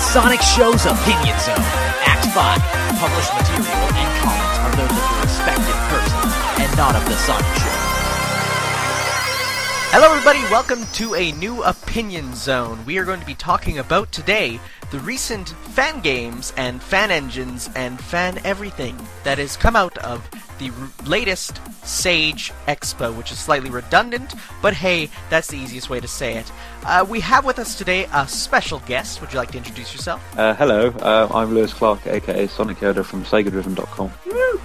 Sonic Show's Opinion Zone. Act 5. Published material and comments are those of the respective person and not of the Sonic Show. Hello, everybody. Welcome to a new Opinion Zone. We are going to be talking about today the recent fan games and fan engines and fan everything that has come out of the r- latest Sage Expo, which is slightly redundant, but hey, that's the easiest way to say it. Uh, we have with us today a special guest. Would you like to introduce yourself? Uh, hello, uh, I'm Lewis Clark, aka Sonic Yoda from SegaDriven.com.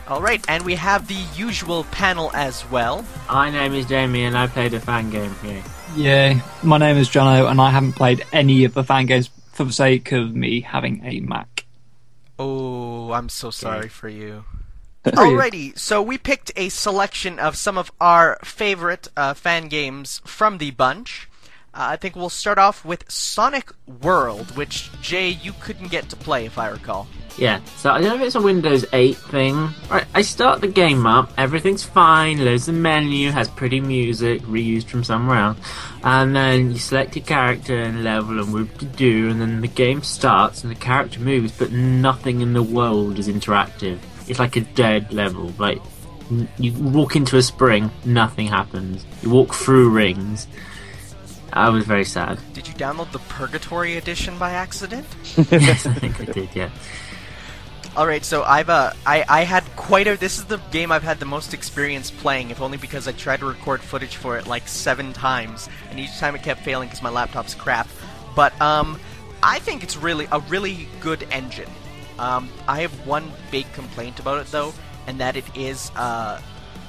All right, and we have the usual panel as well. My name is Jamie and I played a fan game here. Yeah, my name is Jono, and I haven't played any of the fan games for the sake of me having a Mac. Oh, I'm so sorry for you. you? Alrighty, so we picked a selection of some of our favorite uh, fan games from the bunch. Uh, I think we'll start off with Sonic World, which Jay you couldn't get to play if I recall. Yeah, so I don't know if it's a Windows 8 thing. Right, I start the game up, everything's fine, loads the menu, has pretty music, reused from somewhere else. And then you select your character and level and whoop to do, and then the game starts and the character moves, but nothing in the world is interactive. It's like a dead level. Like, you walk into a spring, nothing happens. You walk through rings. I was very sad. Did you download the Purgatory edition by accident? yes, I think I did, yeah. All right, so I've uh, I I had quite a. This is the game I've had the most experience playing, if only because I tried to record footage for it like seven times, and each time it kept failing because my laptop's crap. But um, I think it's really a really good engine. Um, I have one big complaint about it though, and that it is uh,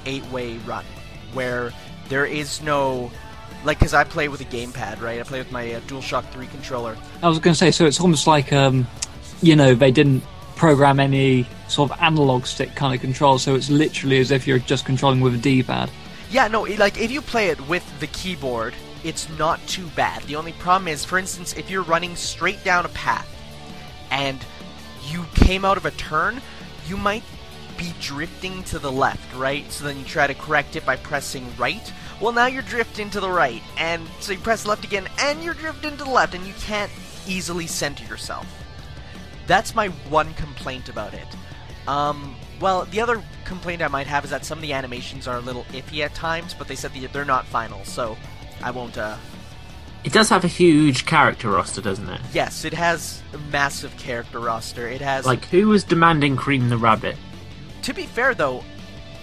eight-way run, where there is no like because I play with a gamepad, right? I play with my uh, DualShock 3 controller, I was going to say, so it's almost like, um, you know, they didn't program any sort of analog stick kind of control, so it's literally as if you're just controlling with a D-pad. Yeah, no, like if you play it with the keyboard, it's not too bad. The only problem is, for instance, if you're running straight down a path and you came out of a turn, you might be drifting to the left, right? So then you try to correct it by pressing right. Well, now you're drifting to the right, and so you press left again, and you're drifting to the left, and you can't easily center yourself. That's my one complaint about it. Um, well, the other complaint I might have is that some of the animations are a little iffy at times, but they said they're not final, so I won't. Uh, It does have a huge character roster, doesn't it? yes, it has a massive character roster. It has Like, who was demanding Cream the Rabbit? To be fair, though,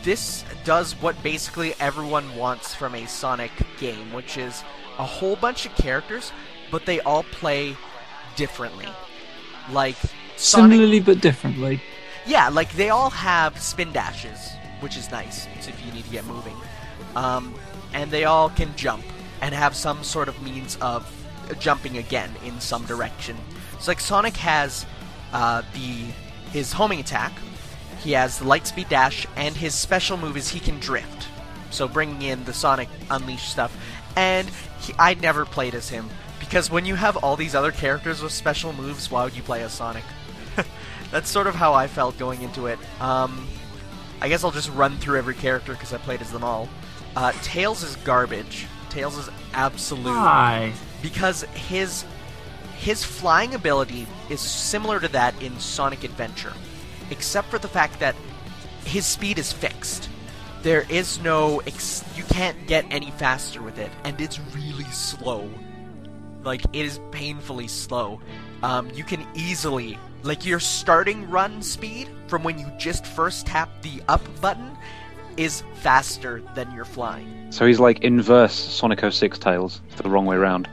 this does what basically everyone wants from a Sonic game, which is a whole bunch of characters, but they all play differently. Like Sonic, Similarly but differently. yeah, like they all have spin dashes, which is nice so if you need to get moving. Um, and they all can jump and have some sort of means of jumping again in some direction. So like Sonic has uh, the his homing attack, he has the light speed dash, and his special move is he can drift. So bringing in the Sonic Unleashed stuff, and he, I never played as him because when you have all these other characters with special moves, why would you play as Sonic? That's sort of how I felt going into it. Um, I guess I'll just run through every character because I played as them all. Uh, Tails is garbage. Tails is absolute Why? because his his flying ability is similar to that in Sonic Adventure, except for the fact that his speed is fixed. There is no ex- you can't get any faster with it, and it's really slow. Like it is painfully slow. Um, you can easily like your starting run speed from when you just first tap the up button is faster than your flying. So he's like inverse Sonic 06 Tails, the wrong way round.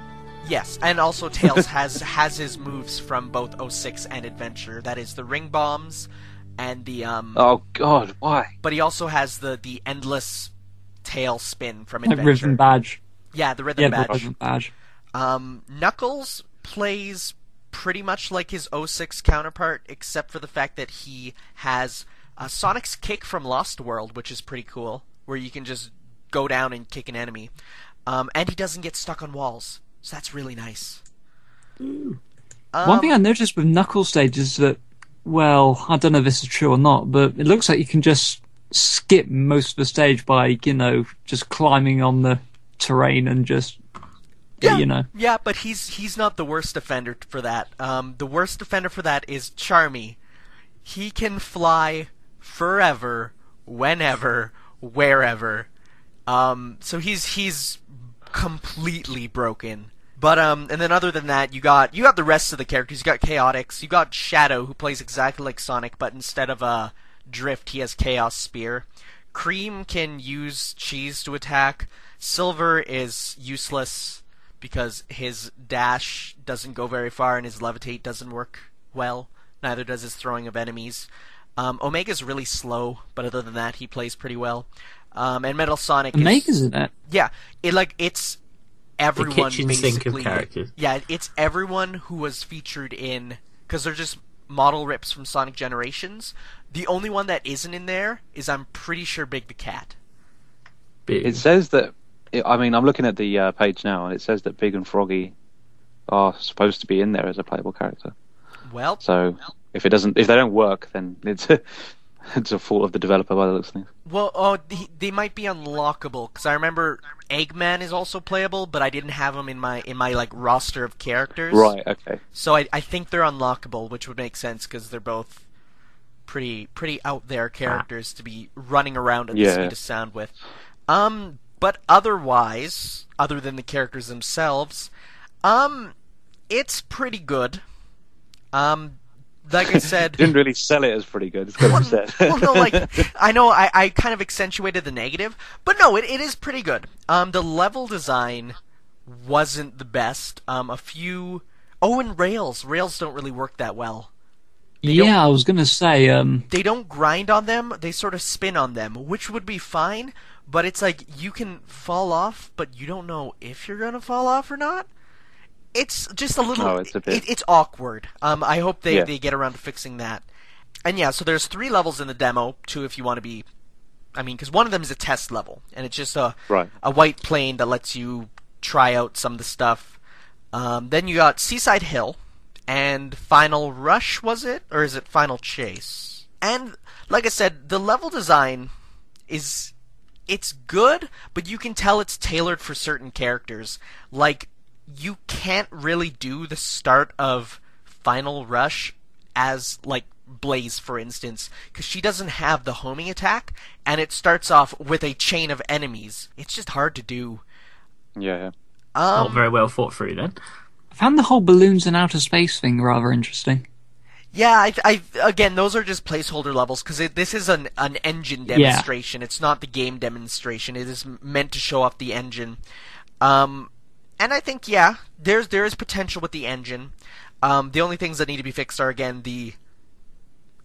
Yes, and also Tails has has his moves from both 06 and Adventure. That is the ring bombs and the um Oh god, why? but he also has the the endless tail spin from Like Adventure. Rhythm Badge. Yeah, the rhythm Yeah, badge. the Rhythm Badge. Um Knuckles plays pretty much like his 06 counterpart except for the fact that he has uh, Sonic's kick from Lost World, which is pretty cool, where you can just go down and kick an enemy. Um, and he doesn't get stuck on walls. So that's really nice. One Um, thing I noticed with Knuckle Stage is that, well, I don't know if this is true or not, but it looks like you can just skip most of the stage by, you know, just climbing on the terrain and just Yeah, you know. Yeah, but he's he's not the worst offender for that. Um, the worst offender for that is Charmy. He can fly forever, whenever, wherever. Um, so he's he's completely broken. But um, and then other than that, you got you got the rest of the characters. You got Chaotix. You got Shadow, who plays exactly like Sonic, but instead of a drift, he has Chaos Spear. Cream can use cheese to attack. Silver is useless because his dash doesn't go very far and his levitate doesn't work well. Neither does his throwing of enemies. Um, Omega's really slow, but other than that, he plays pretty well. Um, and Metal Sonic is Omega's in it. yeah, it like it's everyone kitchen basically. sink of characters. Yeah, it's everyone who was featured in because they're just model rips from Sonic Generations. The only one that isn't in there is I'm pretty sure Big the Cat. It says that. I mean, I'm looking at the uh, page now, and it says that Big and Froggy are supposed to be in there as a playable character. Well, So if it doesn't, if they don't work, then it's a, it's a fault of the developer by the looks of things. well, oh, they, they might be unlockable because I remember Eggman is also playable, but I didn't have him in my in my like roster of characters. Right. Okay. So I, I think they're unlockable, which would make sense because they're both pretty pretty out there characters to be running around at the Yeah. speed of sound with. Um, but otherwise, other than the characters themselves, um, it's pretty good. Um, like I said, Didn't really sell it as pretty good. It's got to be said. well, no, like I know I, I kind of accentuated the negative, but no, it, it is pretty good. Um, the level design wasn't the best. Um, a few oh, and rails, rails don't really work that well. Yeah, I was gonna say, um, They don't grind on them; they sort of spin on them, which would be fine. But it's like you can fall off, but you don't know if you're gonna fall off or not. It's just a little. Oh, it's a bit- it- it's awkward. Um, I hope they, Yeah. they get around to fixing that. And yeah, so there's three levels in the demo. Two, if you want to be, I mean, because one of them is a test level, and it's just a Right. a white plane that lets you try out some of the stuff. Um, then you got Seaside Hill and Final Rush, was it? Or is it Final Chase? And like I said, the level design is it's good, but you can tell it's tailored for certain characters. Like you can't really do the start of Final Rush as like Blaze for instance, because she doesn't have the homing attack, and it starts off with a chain of enemies. It's just hard to do. yeah. yeah. Um, Not very well thought through then. I found the whole balloons in outer space thing rather interesting. Yeah, I, I again, those are just placeholder levels because this is an an engine demonstration. It's not the game demonstration. It is meant to show off the engine. Um, and I think yeah, there's there is potential with the engine. Um, the only things that need to be fixed are again the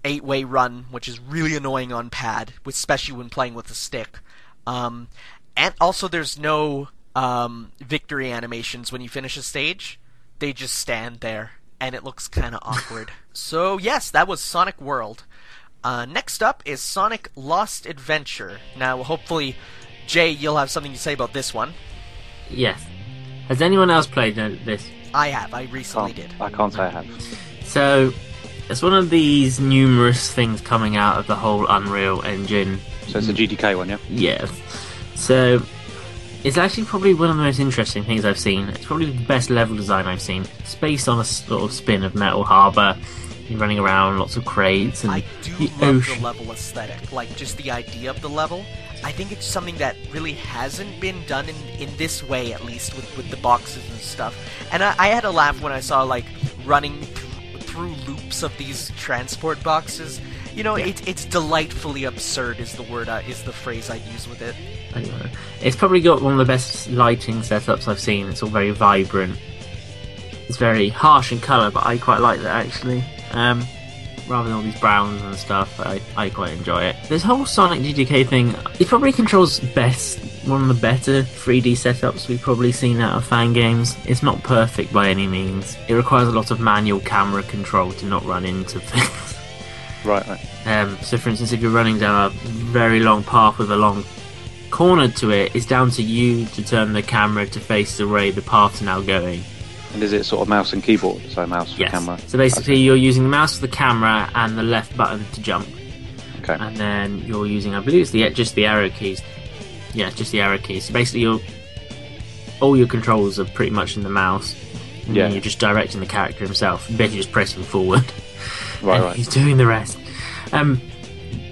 eight way run, which is really annoying on pad, especially when playing with a stick. Um, and also there's no um, victory animations when you finish a stage. They just stand there, and it looks kind of awkward. So yes, that was Sonic World. Uh, next up is Sonic Lost Adventure. Now, hopefully, Jay, you'll have something to say about this one. Yes. Has anyone else played this? I have. I recently Can't- did. I can't say I have. So, it's one of these numerous things coming out of the whole Unreal Engine. So it's a GDK one, yeah. Yes. So, it's actually probably one of the most interesting things I've seen. It's probably the best level design I've seen. It's based on a sort of spin of Metal Harbor. You're running around, lots of crates, and I do the love ocean. the level aesthetic, like just the idea of the level. I think it's something that really hasn't been done in, in this way, at least with, with the boxes and stuff. And I, I had a laugh when I saw like running th- through loops of these transport boxes. You know, Yeah. it, it's delightfully absurd is the word uh, is the phrase I'd use with it. I don't know. It's probably got one of the best lighting setups I've seen. It's all very vibrant. It's very harsh in colour, but I quite like that actually. Um, rather than all these browns and stuff, I, I quite enjoy it. This whole Sonic GDK thing, it probably controls best one of the better 3D setups we've probably seen out of fan games. It's not perfect by any means. It requires a lot of manual camera control to not run into things. Right, right. Um, so, for instance, if you're running down a very long path with a long corner to it, it's down to you to turn the camera to face the way the path's now going. And is it sort of mouse and keyboard? So mouse for Yes. camera. So basically, you're using the mouse for the camera and the left button to jump, Okay. and then you're using, I believe, it's the just the arrow keys. Yeah, just the arrow keys. So basically, you're all your controls are pretty much in the mouse. And Yeah. You're just directing the character himself. Basically, just pressing forward. Right, and right. He's doing the rest. Um,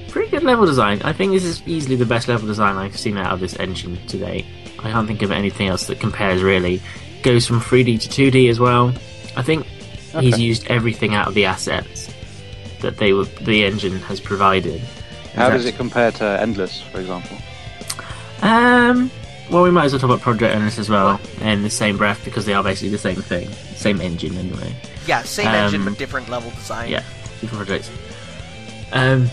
pretty good level design. I think this is easily the best level design I've seen out of this engine to date. I can't think of anything else that compares really. Goes from 3D to 2D as well. I think he's used everything out of the assets that they were, the engine has provided. How does it compare to Endless, for example? Um. Well, we might as well talk about Project Endless as well in the same breath because they are basically the same thing, same engine anyway. Yeah, same engine Um, but different level design. Yeah, different projects. Um,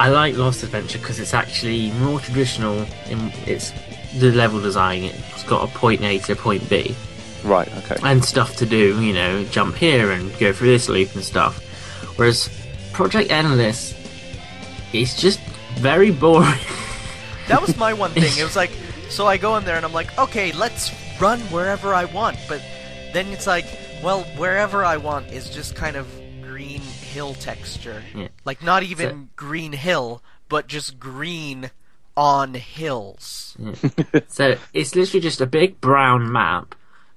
I like Lost Adventure because it's actually more traditional. In it's the level design. It's got a point A to a point B Right, okay. and stuff to do. You know, jump here and go through this loop and stuff. Whereas Project Endless, it's just very boring. That was my one thing. It was like, so I go in there and I'm like, okay, let's run wherever I want. But then it's like, well, wherever I want is just kind of green hill texture. Yeah. Like, not even green hill, but just green on hills. So it's literally just a big brown map,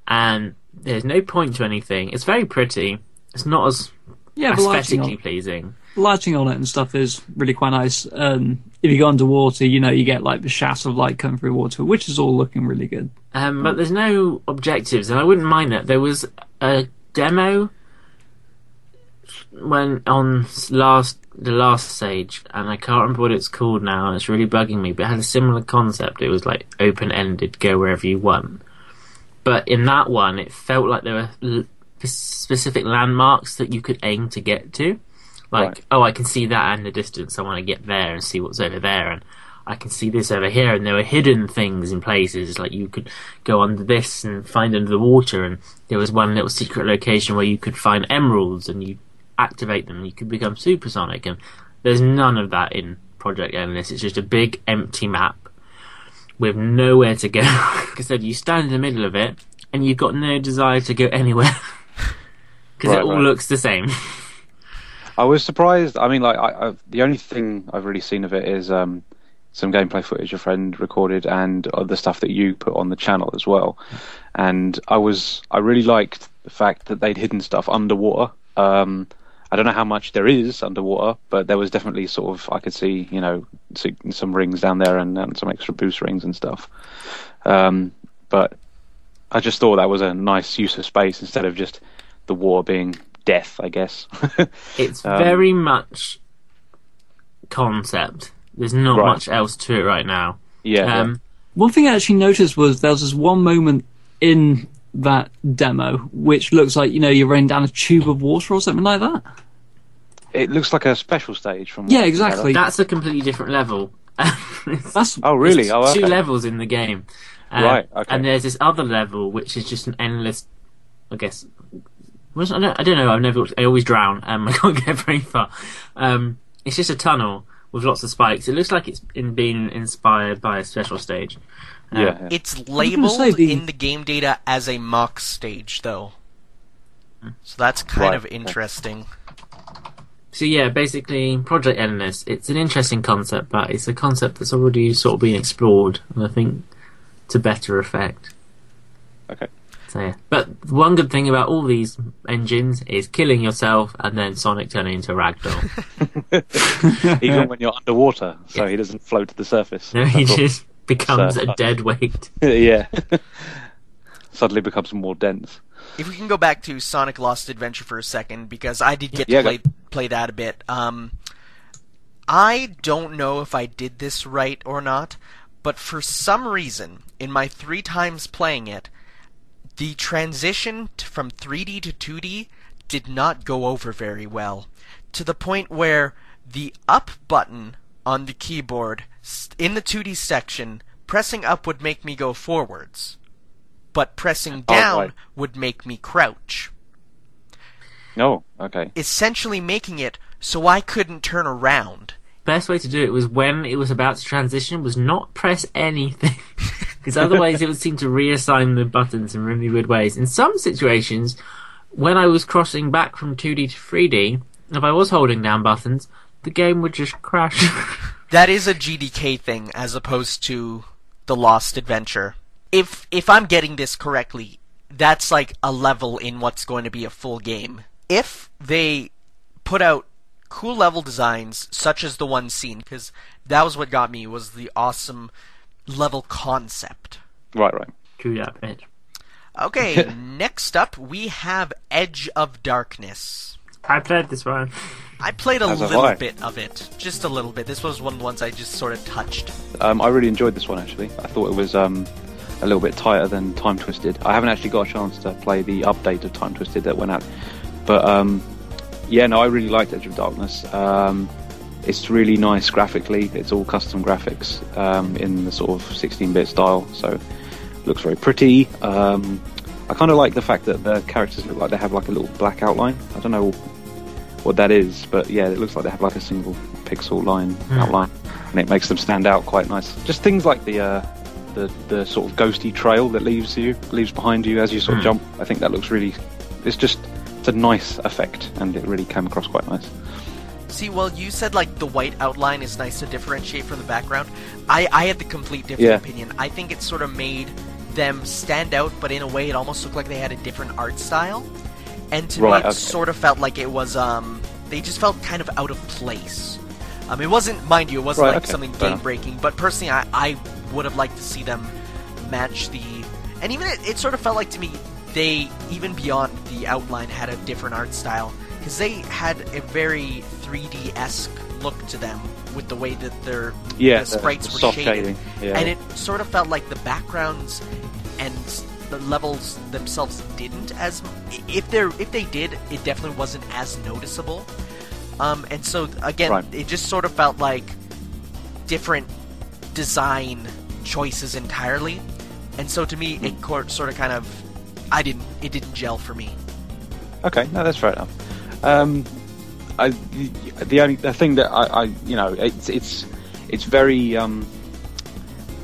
and there's no point to anything. It's very pretty. It's not as Yeah, but aesthetically on, pleasing. lighting on it and stuff is really quite nice. Um, if you go underwater, you know, you get like the shafts of light coming through water, which is all looking really good. Um, but there's no objectives, and I wouldn't mind that. There was a demo when on last the last stage, and I can't remember what it's called now. and It's really bugging me, but it had a similar concept. It was like open ended, go wherever you want. But in that one, it felt like there were l- specific landmarks that you could aim to get to. Like, Right. oh, I can see that in the distance. I want to get there and see what's over there, and I can see this over here. And there were hidden things in places. Like you could go under this and find under the water. And there was one little secret location where you could find emeralds, and you activate them, and you could become supersonic. And there's none of that in Project Endless. It's just a big empty map with nowhere to go. like I said, you stand in the middle of it, and you've got no desire to go anywhere because Right, it all right. looks the same. I was surprised. I mean, like, I, I, the only thing I've really seen of it is um, some gameplay footage your friend recorded and other stuff that you put on the channel as well. And I was, I really liked the fact that they'd hidden stuff underwater. Um, I don't know how much there is underwater, but there was definitely sort of I could see, you know, some rings down there and, and some extra boost rings and stuff. Um, but I just thought that was a nice use of space instead of just the war being death, I guess. It's Um, very much concept. There's not Right. much else to it right now. yeah, yeah. Um, One thing I actually noticed was there was this one moment in that demo which looks like you know you're running down a tube of water or something like that. It looks like a special stage from. Yeah, what- exactly. That's a completely different level. That's Oh, really? There's Oh, two okay. levels in the game. Uh, Right, okay. And there's this other level which is just an endless. I guess. was- I don't, I don't know. I've never. I always drown. Um, I can't get very far. Um, it's just a tunnel with lots of spikes. It looks like it's in, been inspired by a special stage. Uh, Yeah, yeah. It's labeled the- in the game data as a mock stage, though. So that's kind Right, of interesting. So yeah, basically, Project Endless. It's an interesting concept, but it's a concept that's already sort of been explored, and I think to better effect. Okay. So yeah. But one good thing about all these engines is killing yourself and then Sonic turning into a ragdoll. Even when you're underwater, so he doesn't float to the surface. no, he That's all. just becomes So- a dead weight. yeah. Suddenly becomes more dense. If we can go back to Sonic Lost Adventure for a second, because I did get Yeah, to play play that a bit. Um, I don't know if I did this right or not, but for some reason, in my three times playing it, the transition from 3D to 2D did not go over very well, to the point where the up button on the keyboard in the 2D section, pressing up would make me go forwards, but pressing Oh, down right. would make me crouch, Oh, okay. essentially making it so I couldn't turn around. Best way to do it was when it was about to transition was not press anything. Because otherwise it would seem to reassign the buttons in really weird ways. In some situations, when I was crossing back from 2D to 3D, if I was holding down buttons, the game would just crash. That is a GDK thing as opposed to the Lost Adventure. if if I'm getting this correctly, that's like a level in what's going to be a full game. If they put out cool level designs such as the one seen, because that was what got me was the awesome level concept. Right, right. Cool, yeah, bit. Okay, next up we have Edge of Darkness. I played this one. I played a As little bit of it, just a little bit. This was one of the ones I just sort of touched. Um, I really enjoyed this one actually. I thought it was um, a little bit tighter than Time Twisted. I haven't actually got a chance to play the update of Time Twisted that went out, but um, yeah, no, I really liked Edge of Darkness. Um, it's really nice graphically. It's all custom graphics um, in the sort of 16-bit style, so looks very pretty. Um, I kind of like the fact that the characters look like they have like a little black outline. I don't know what that is, but yeah, it looks like they have like a single pixel line outline, and it makes them stand out quite nice. Just things like the uh, the the sort of ghosty trail that leaves you leaves behind you as you sort of jump. I think that looks really. It's just it's a nice effect, and it really came across quite nice. See, well, you said like the white outline is nice to differentiate from the background. I, I had the complete different Yeah. opinion. I think it sort of made them stand out, but in a way, it almost looked like they had a different art style. And to Right, me, it okay. sort of felt like it was um, they just felt kind of out of place. Um, it wasn't, mind you, it wasn't Right, like okay, something game breaking. But personally, I, I would have liked to see them match the, and even it, it sort of felt like to me they even beyond the outline had a different art style because they had a very 3D esque look to them with the way that their Yeah, the sprites the were shaded, yeah. and it sort of felt like the backgrounds and the levels themselves didn't as if they're if they did, it definitely wasn't as noticeable. Um, and so again, Right. it just sort of felt like different design choices entirely. And so to me, it sort of kind of I didn't it didn't gel for me. Okay, no, that's fair enough. Um, I, the only the thing that I, I you know, it's it's it's very um,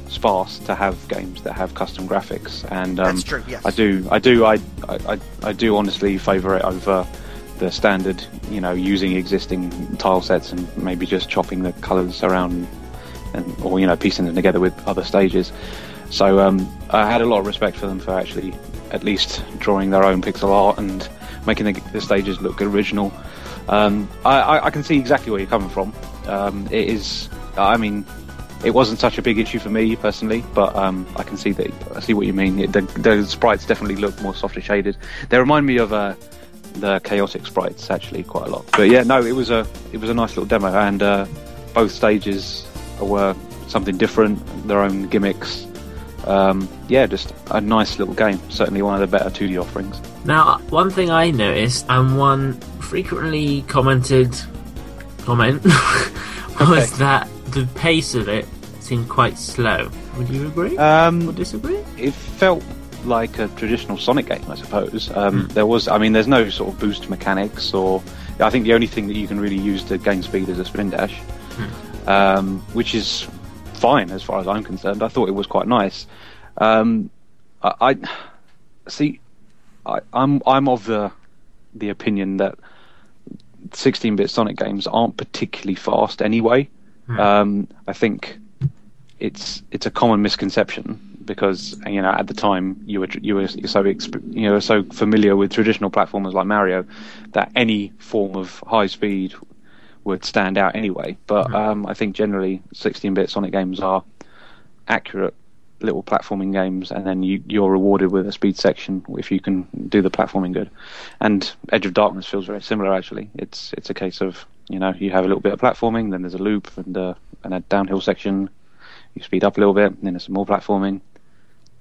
sparse to have games that have custom graphics, and um, That's true, yes. I do, I do, I, I, I- do honestly favour it over the standard, you know, using existing tile sets and maybe just chopping the colours around, and or you know, piecing them together with other stages. So um, I had a lot of respect for them for actually at least drawing their own pixel art and making the, the stages look original. Um, I, I, can see exactly where you're coming from. Um, it is, I mean, it wasn't such a big issue for me personally, but um, I can see that. I see what you mean. It, the, the sprites definitely look more softly shaded. They remind me of uh, the Chaotix sprites actually quite a lot. But yeah, no, it was a it was a nice little demo, and uh, both stages were something different, their own gimmicks. Um, yeah, just a nice little game. Certainly one of the better 2D offerings. Now, one thing I noticed, and one frequently commented comment, was Okay. that the pace of it seemed quite slow. Would you agree or Um, disagree? it felt like a traditional Sonic game, I suppose. Um, There was, I mean, there's no sort of boost mechanics, or I think the only thing that you can really use to gain speed is a spin dash, um, which is fine as far as I'm concerned. I thought it was quite nice. Um, I, I see. I, I'm I'm of the the opinion that 16-bit Sonic games aren't particularly fast anyway. Um, I think it's it's a common misconception because you know at the time you were you were so exp- you know so familiar with traditional platformers like Mario that any form of high speed would stand out anyway. But um, I think generally 16-bit Sonic games are accurate little platforming games, and then you, you're rewarded with a speed section if you can do the platforming good. And Edge of Darkness feels very similar actually. It's it's a case of you know you have a little bit of platforming, then there's a loop and uh, and a downhill section. You speed up a little bit, and then there's some more platforming.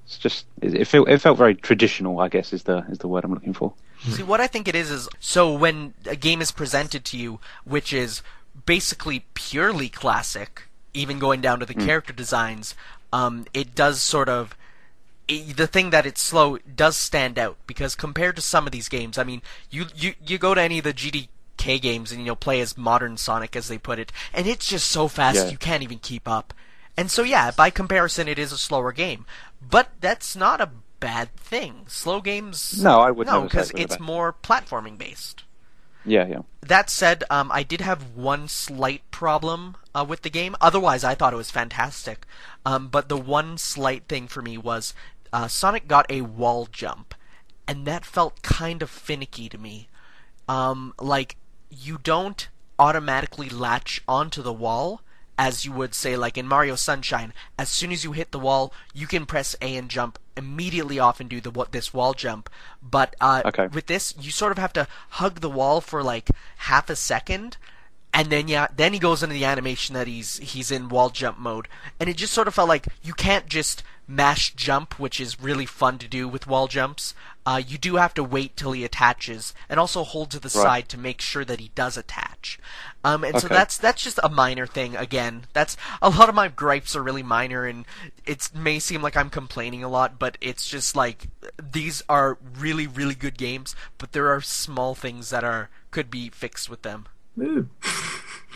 It's just it, it felt it felt very traditional. I guess is the is the word I'm looking for. See, what I think it is is so when a game is presented to you, which is basically purely classic, even going down to the character designs, um, it does sort of. i the thing that it's slow does stand out because compared to some of these games, I mean, you you you go to any of the GDK games and you'll play as modern Sonic as they put it, and it's just so fast Yeah. you can't even keep up. And so yeah, by comparison, it is a slower game, but that's not a bad thing. Slow games No, I would no, because it was a it's more platforming based. Yeah, yeah. That said, um, I did have one slight problem uh, with the game. Otherwise, I thought it was fantastic. Um, but the one slight thing for me was uh, Sonic got a wall jump, and that felt kind of finicky to me. Um, like you don't automatically latch onto the wall as you would say like in Mario Sunshine. As soon as you hit the wall, you can press A and jump immediately off and do the what this wall jump. But uh, Okay. with this, you sort of have to hug the wall for like half a second. And then yeah, then he goes into the animation that he's he's in wall jump mode, and it just sort of felt like you can't just mash jump, which is really fun to do with wall jumps. Uh, you do have to wait till he attaches, and also hold to the Right. side to make sure that he does attach. Um, and so that's that's just a minor thing. Again, that's a lot of my gripes are really minor, and it may seem like I'm complaining a lot, but it's just like these are really really good games, but there are small things that are could be fixed with them.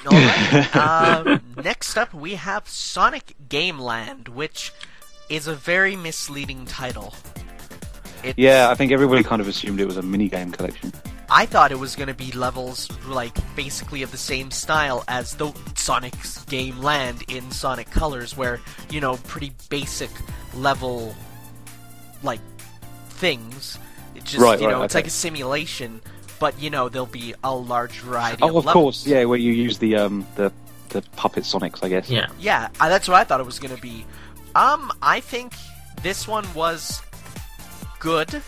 All right. um, next up, we have Sonic Game Land, which is a very misleading title. It's, Yeah, I think everybody kind of assumed it was a mini game collection. I thought it was going to be levels like basically of the same style as the Sonic's Game Land in Sonic Colors, where you know pretty basic level like things. It just Right, you know right, it's okay. like a simulation, but you know there'll be a large variety Oh, of of levels. course, yeah, where you use the um the the puppet Sonics, I guess. Yeah. Yeah, I, that's what I thought it was gonna be. Um, I think this one was good.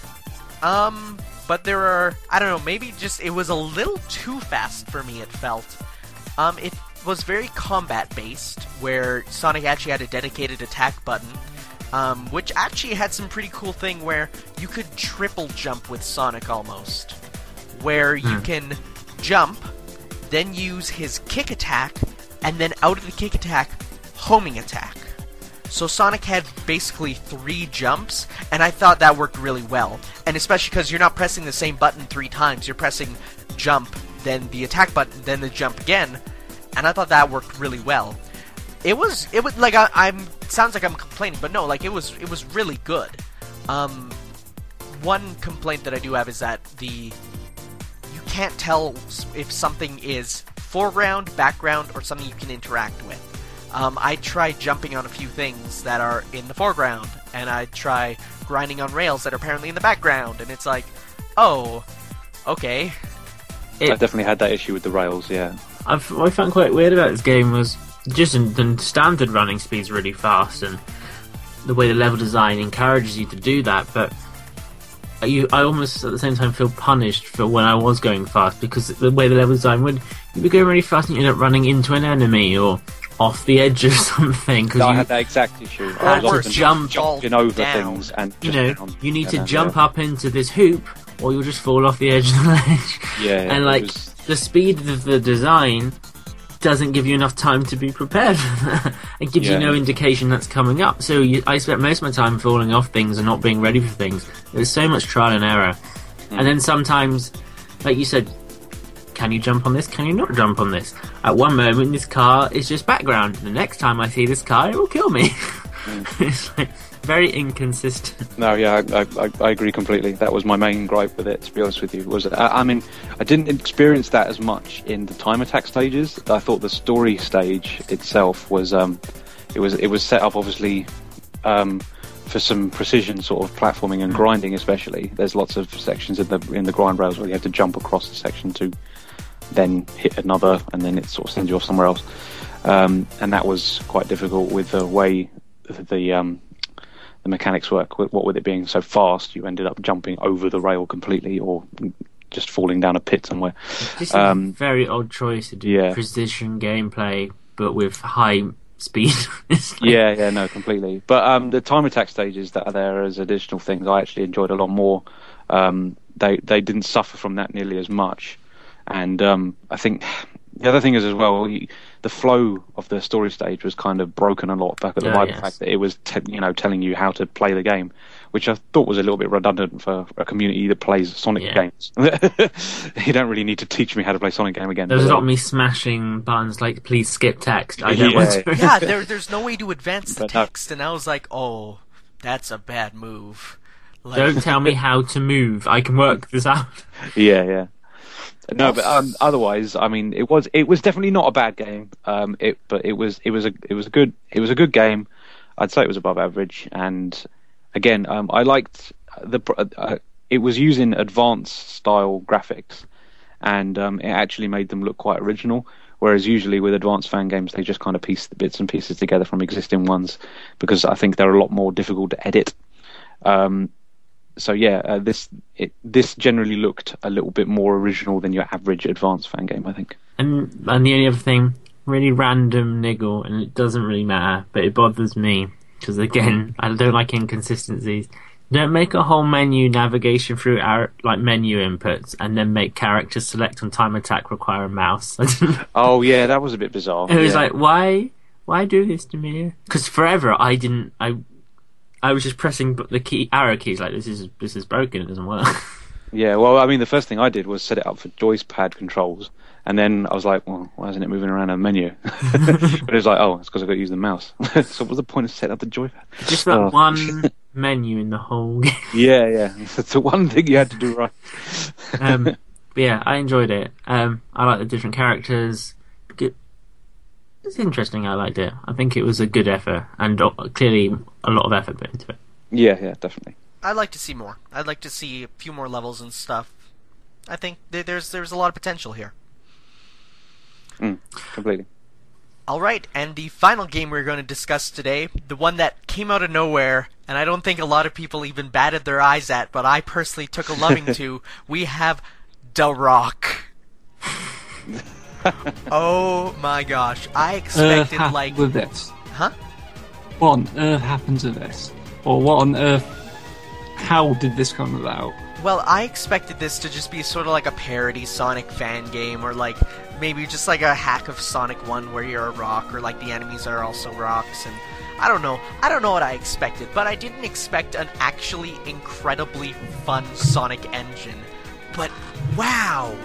Um, but there are I don't know, maybe just it was a little too fast for me. It felt. Um, it was very combat based, where Sonic actually had a dedicated attack button. Um, which actually had some pretty cool thing where you could triple jump with Sonic almost, where you can jump, then use his kick attack, and then out of the kick attack, homing attack. So Sonic had basically three jumps, and I thought that worked really well. And especially because you're not pressing the same button three times, you're pressing jump, then the attack button, then the jump again, and I thought that worked really well. It was it was like I, I'm sounds like I'm complaining, but no, like it was it was really good. Um, one complaint that I do have is that the you can't tell if something is foreground, background, or something you can interact with. Um, I try jumping on a few things that are in the foreground, and I try grinding on rails that are apparently in the background, and it's like, oh, okay. I It, definitely had that issue with the rails. Yeah, I've, what I found quite weird about this game was just in, the standard running speed's really fast, and the way the level design encourages you to do that. But you, I almost at the same time feel punished for when I was going fast because the way the level design would, you'd be going really fast and you end up running into an enemy or off the edge of something because I you, had that exact issue. I was jump jumping over down. things and you know down. you need to And, uh, jump yeah. up into this hoop or you'll just fall off the edge of the ledge. Yeah, and like was- the speed of the design doesn't give you enough time to be prepared. It gives you no indication that's coming up. So you, I spent most of my time falling off things and not being ready for things. There's so much trial and error. Hmm. And then sometimes, like you said, can you jump on this? Can you not jump on this? At one moment, this car is just background. The next time I see this car, it will kill me. It's like very inconsistent. No, yeah, I, I, I agree completely. That was my main gripe with it. To be honest with you, was I, I mean, I didn't experience that as much in the time attack stages. I thought the story stage itself was, um, it was it was set up obviously um, for some precision sort of platforming and grinding, especially. There's lots of sections in the in the grind rails where you have to jump across the section to then hit another, and then it sort of sends you off somewhere else. Um, and that was quite difficult with the way the, the um, the mechanics work. What with it being so fast, you ended up jumping over the rail completely, or just falling down a pit somewhere. This is Um, a very odd choice to do yeah. precision gameplay, but with high speed. Like- Yeah, yeah, no, completely. But um, the time attack stages that are there as additional things, I actually enjoyed a lot more. Um, they they didn't suffer from that nearly as much, and um, I think the other thing is as well, you, the flow of the story stage was kind of broken a lot back at the Yeah, by the fact that it was te- you know telling you how to play the game, which I thought was a little bit redundant for a community that plays Sonic Yeah. games. you don't really need to teach me how to play Sonic game again. There's was a lot of me smashing buttons like "Please skip text." I don't Yeah. want to. yeah, there, there's no way to advance the But no. text, and I was like, oh, that's a bad move. Like, Don't tell me how to move. I can work this out. Yeah, yeah. No, but um, otherwise, I mean, it was it was definitely not a bad game. Um, it but it was it was a it was a good it was a good game. I'd say it was above average, and again, um, I liked the. Uh, it was using advanced style graphics, and um, it actually made them look quite original. Whereas usually with advanced fan games, they just kind of piece the bits and pieces together from existing ones because I think they're a lot more difficult to edit. Um, so yeah, uh, this it, this generally looked a little bit more original than your average advanced fan game. I think. And and the only other thing, really random niggle, and it doesn't really matter, but it bothers me because again, I don't like inconsistencies. Don't make a whole menu navigation through our like menu inputs, and then make character select on time attack require a mouse. Oh yeah, that was a bit bizarre. It was yeah. like, why, why do this to me? Because forever I didn't, I, I was just pressing the key arrow keys like this is this is broken. It doesn't work. Yeah, well, I mean, the first thing I did was set it up for joypad controls, and then I was like, well, why isn't it moving around a menu? but it was like, oh, it's because I've got to use the mouse. so what's the point of setting up the joypad? just that Oh. one menu in the whole game. Yeah, yeah, it's the one thing you had to do right. um, but yeah, I enjoyed it. Um, I like the different characters. It's interesting. I liked it. I think it was a good effort, and uh, clearly a lot of effort put into it. yeah, yeah, definitely. I'd like to see more. I'd like to see a few more levels and stuff. I think there's there's a lot of potential here. Mm, completely. All right, and the final game we're going to discuss today, the one that came out of nowhere, and I don't think a lot of people even batted their eyes at, but I personally took a loving to. We have The Rock. oh my gosh, I expected happened like, with this? huh? What on earth happened to this? Or what on earth? How did this come about? Well, I expected this to just be sort of like a parody Sonic fan game, or like maybe just like a hack of Sonic 1 where you're a rock, or like the enemies are also rocks, and I don't know. I don't know what I expected, but I didn't expect an actually incredibly fun Sonic engine. But wow!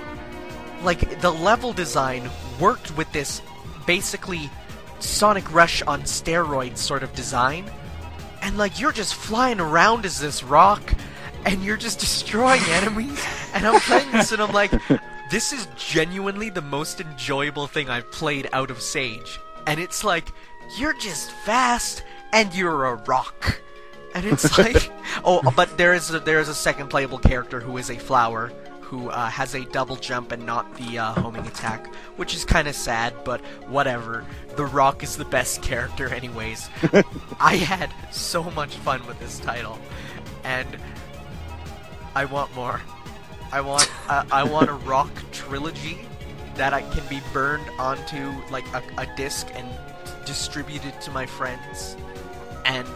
Like, the level design worked with this basically Sonic Rush on steroids sort of design and like you're just flying around as this rock and you're just destroying enemies and i'm playing this and i'm like this is genuinely the most enjoyable thing i've played out of sage and it's like you're just fast and you're a rock and it's like oh but there is a, there is a second playable character who is a flower who uh, has a double jump and not the uh, homing attack, which is kind of sad, but whatever. The Rock is the best character, anyways. I had so much fun with this title, and I want more. I want uh, I want a Rock trilogy that I can be burned onto like a, a disc and distributed to my friends, and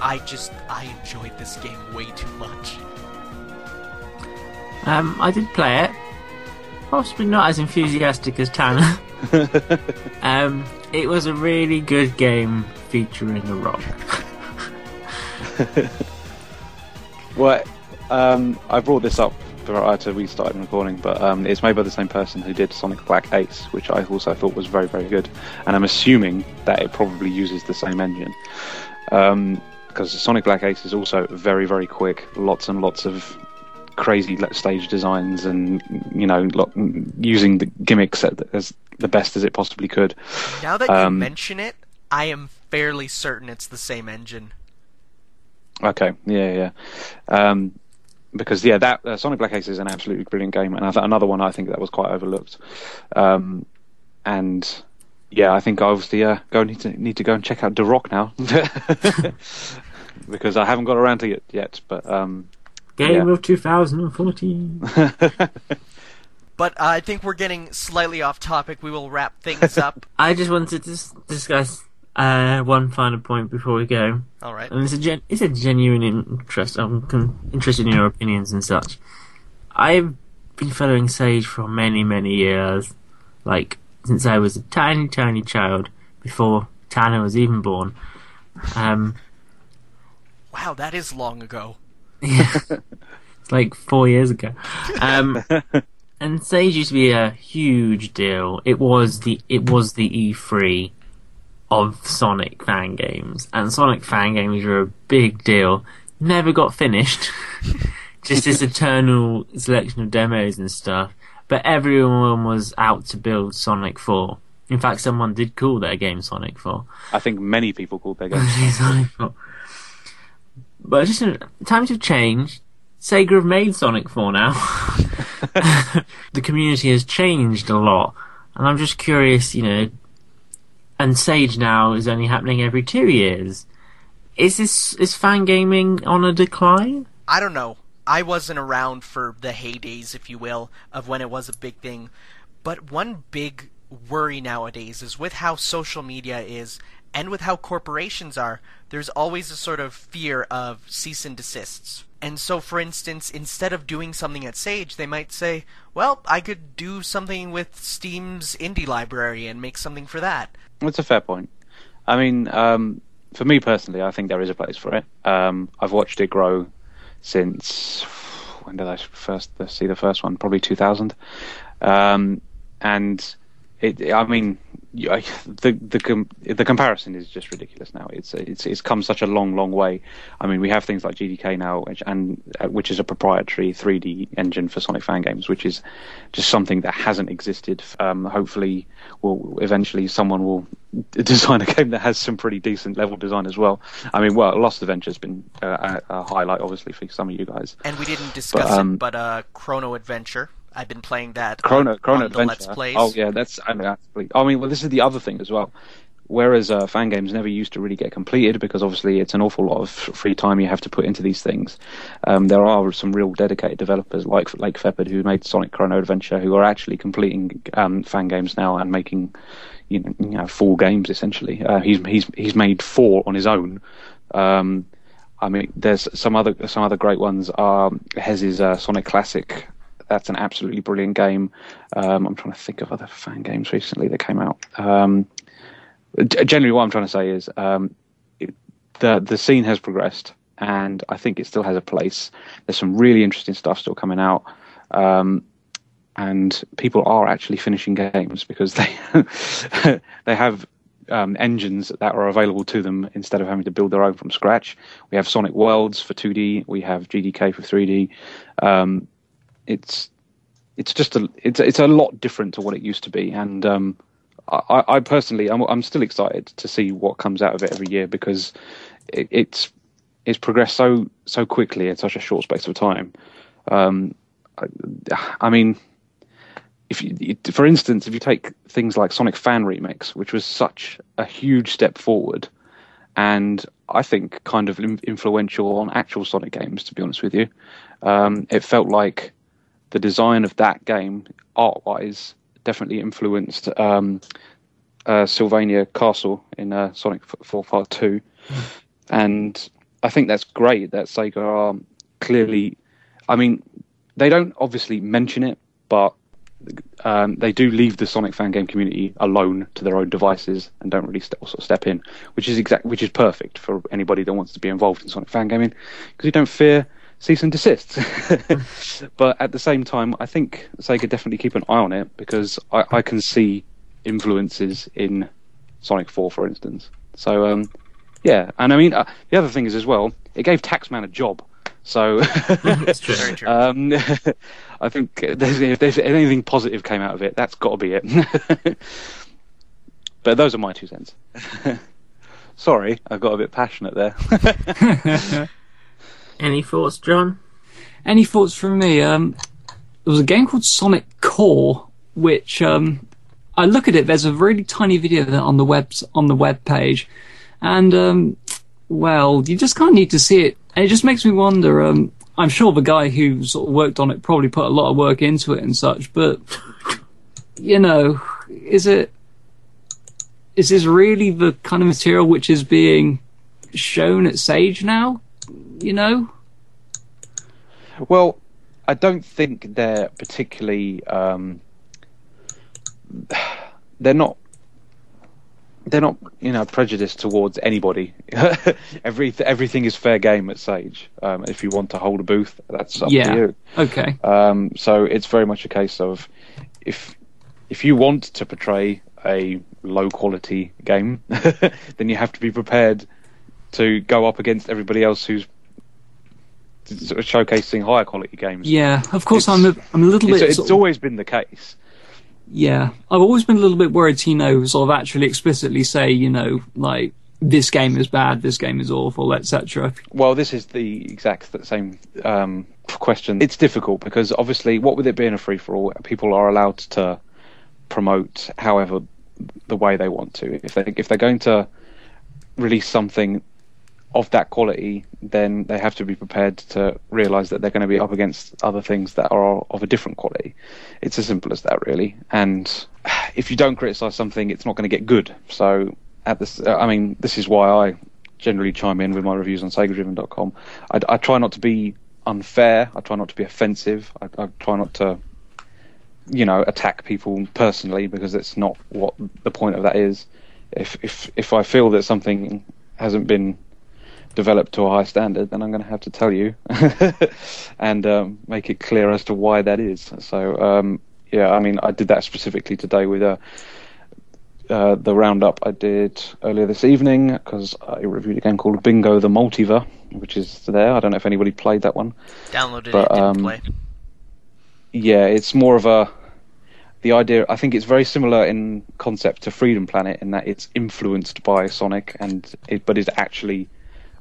I just I enjoyed this game way too much. Um, I did play it. Possibly not as enthusiastic as Tanner. um, it was a really good game featuring a rock. Well, um, I brought this up prior to we started recording, but um, it's made by the same person who did Sonic Black Ace, which I also thought was very, very good. And I'm assuming that it probably uses the same engine. Um, because Sonic Black Ace is also very, very quick. Lots and lots of crazy stage designs, and you know, lo- using the gimmicks at- as the best as it possibly could. Now that you Um, mention it, I am fairly certain it's the same engine. Okay, yeah, yeah. Um, because yeah, that uh, Sonic Black Ace is an absolutely brilliant game, and I th- another one I think that was quite overlooked. Um, and yeah, I think I obviously uh, go need to need to go and check out The Rock now because I haven't got around to it yet. But um, Game Yeah. of 2014. But uh, I think we're getting slightly off topic. We will wrap things up. I just wanted to s- discuss uh, one final point before we go. All right. and it's a gen- it's a genuine interest. I'm con- interested in your opinions and such. I've been following Sage for many many years, like since I was a tiny tiny child, before Tanner was even born. Um, Wow, that is long ago. Yeah. it's like four years ago. Um, and Sage used to be a huge deal. It was the it was the E3 of Sonic fan games, and Sonic fan games were a big deal. Never got finished. Just this eternal selection of demos and stuff. But everyone was out to build Sonic 4. In fact, someone did call their game Sonic 4. I think many people called their game. Sonic 4. But listen, uh, times have changed. Sega have made Sonic 4 now. the community has changed a lot. And I'm just curious, you know, and Sage now is only happening every two years. Is this, is fan gaming on a decline? I don't know. I wasn't around for the heydays, if you will, of when it was a big thing. But one big worry nowadays is with how social media is and with how corporations are, there's always a sort of fear of cease and desists. And so, for instance, instead of doing something at Sage, they might say, well, I could do something with Steam's indie library and make something for that. That's a fair point. I mean, um, for me personally, I think there is a place for it. Um, I've watched it grow since when did I first see the first one? Probably 2000. Um, and it, I mean, the the com- the comparison is just ridiculous now. It's it's it's come such a long long way. I mean, we have things like GDK now, which and uh, which is a proprietary 3D engine for Sonic fan games, which is just something that hasn't existed. Um, hopefully, will eventually someone will design a game that has some pretty decent level design as well. I mean, well, Lost Adventure has been uh, a, a, highlight, obviously, for some of you guys. And we didn't discuss but, um, it, but uh, Chrono Adventure I've been playing that Chrono on, Chrono on Adventure. Let's Plays. Oh yeah, that's I mean, I mean, well, this is the other thing as well. Whereas uh, fan games never used to really get completed because obviously it's an awful lot of free time you have to put into these things. Um, there are some real dedicated developers like LakeFeperd who made Sonic Chrono Adventure who are actually completing um, fan games now and making you know, you know full games essentially. Uh, he's he's he's made four on his own. Um, I mean, there's some other some other great ones. Are Hez's uh, Sonic Classic that's an absolutely brilliant game. Um, I'm trying to think of other fan games recently that came out. Um, generally, what I'm trying to say is um, it, the the scene has progressed, and I think it still has a place. There's some really interesting stuff still coming out, um, and people are actually finishing games because they they have um, engines that are available to them instead of having to build their own from scratch. We have Sonic Worlds for 2D, we have GDK for 3D. Um, it's it's just a it's it's a lot different to what it used to be, and um, I, I, personally I'm I'm still excited to see what comes out of it every year because it, it's it's progressed so so quickly in such a short space of time. Um, I, I, mean, if you, for instance, if you take things like Sonic Fan Remix, which was such a huge step forward, and I think kind of influential on actual Sonic games, to be honest with you, um, it felt like the design of that game, art wise, definitely influenced um, uh, Sylvania Castle in uh, Sonic 4 Part 2. Mm. And I think that's great that Sega are clearly. I mean, they don't obviously mention it, but um, they do leave the Sonic fan game community alone to their own devices and don't really st- sort of step in, which is exact, which is perfect for anybody that wants to be involved in Sonic fan gaming because you don't fear cease and desist. but at the same time, I think Sega definitely keep an eye on it because I, I can see influences in Sonic 4, for instance. So, um, yeah, and I mean, uh, the other thing is as well, it gave Taxman a job. So, um, I think there's, if there's anything positive came out of it, that's got to be it. but those are my two cents. Sorry, I got a bit passionate there. Any thoughts, John? Any thoughts from me? Um, there was a game called Sonic Core, which um, I look at it. There's a really tiny video on the web on the web page, and um, well, you just kind of need to see it. And it just makes me wonder. Um, I'm sure the guy who sort of worked on it probably put a lot of work into it and such, but you know, is it is this really the kind of material which is being shown at Sage now? You know? Well, I don't think they're particularly. Um, they're not. They're not, you know, prejudiced towards anybody. Every everything is fair game at Sage. Um, if you want to hold a booth, that's up yeah. to you. Okay. Um, so it's very much a case of if if you want to portray a low quality game, then you have to be prepared to go up against everybody else who's sort of showcasing higher quality games. Yeah, of course, it's, I'm a, I'm a little it's, bit. It's, always been the case. Yeah, I've always been a little bit worried to you know sort of actually explicitly say you know like this game is bad, this game is awful, etc. Well, this is the exact same um, question. It's difficult because obviously, what with it being a free for all, people are allowed to promote however the way they want to. If they if they're going to release something of that quality, then they have to be prepared to realize that they're going to be up against other things that are of a different quality. It's as simple as that, really. And if you don't criticize something, it's not going to get good. So, at this, I mean, this is why I generally chime in with my reviews on SegaDriven.com. I, I try not to be unfair. I try not to be offensive. I, I try not to, you know, attack people personally because it's not what the point of that is. If if if I feel that something hasn't been developed to a high standard, then I'm going to have to tell you and um, make it clear as to why that is. So, um, yeah, I mean, I did that specifically today with uh, uh, the roundup I did earlier this evening because I reviewed a game called Bingo the Multiver, which is there. I don't know if anybody played that one. Downloaded But, it, didn't um, play. Yeah, it's more of a the idea. I think it's very similar in concept to Freedom Planet in that it's influenced by Sonic, and it, but is actually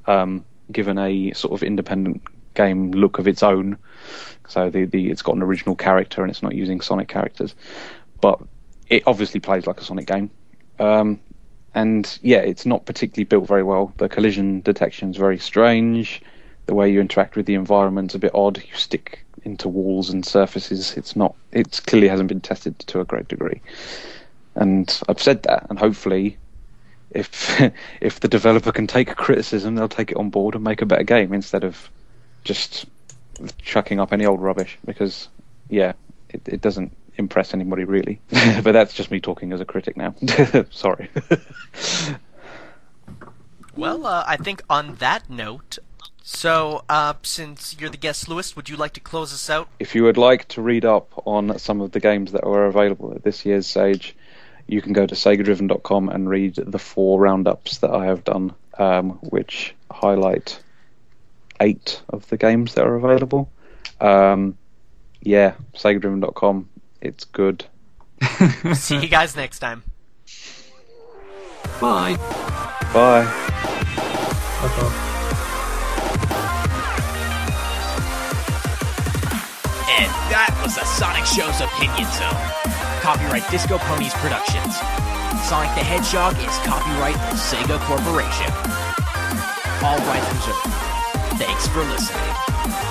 um, given a sort of independent game look of its own. So the, the it's got an original character and it's not using Sonic characters, but it obviously plays like a Sonic game. Um, and yeah, it's not particularly built very well. The collision detection is very strange. The way you interact with the environment's a bit odd. You stick into walls and surfaces. It's not. It clearly hasn't been tested to a great degree. And I've said that, and hopefully, if if the developer can take criticism, they'll take it on board and make a better game instead of just chucking up any old rubbish. Because yeah, it, it doesn't impress anybody really. but that's just me talking as a critic now. Sorry. Well, uh, I think on that note, so uh, since you're the guest, Lewis, would you like to close us out? if you would like to read up on some of the games that are available at this year's Sage, you can go to SegaDriven.com and read the four roundups that I have done, um, which highlight eight of the games that are available. Um, yeah, SegaDriven.com. It's good. See you guys next time. Bye. Bye. And that was the Sonic Show's Opinion Zone. Copyright Disco Ponies Productions. Sonic the Hedgehog is copyright Sega Corporation. All rights reserved. Thanks for listening.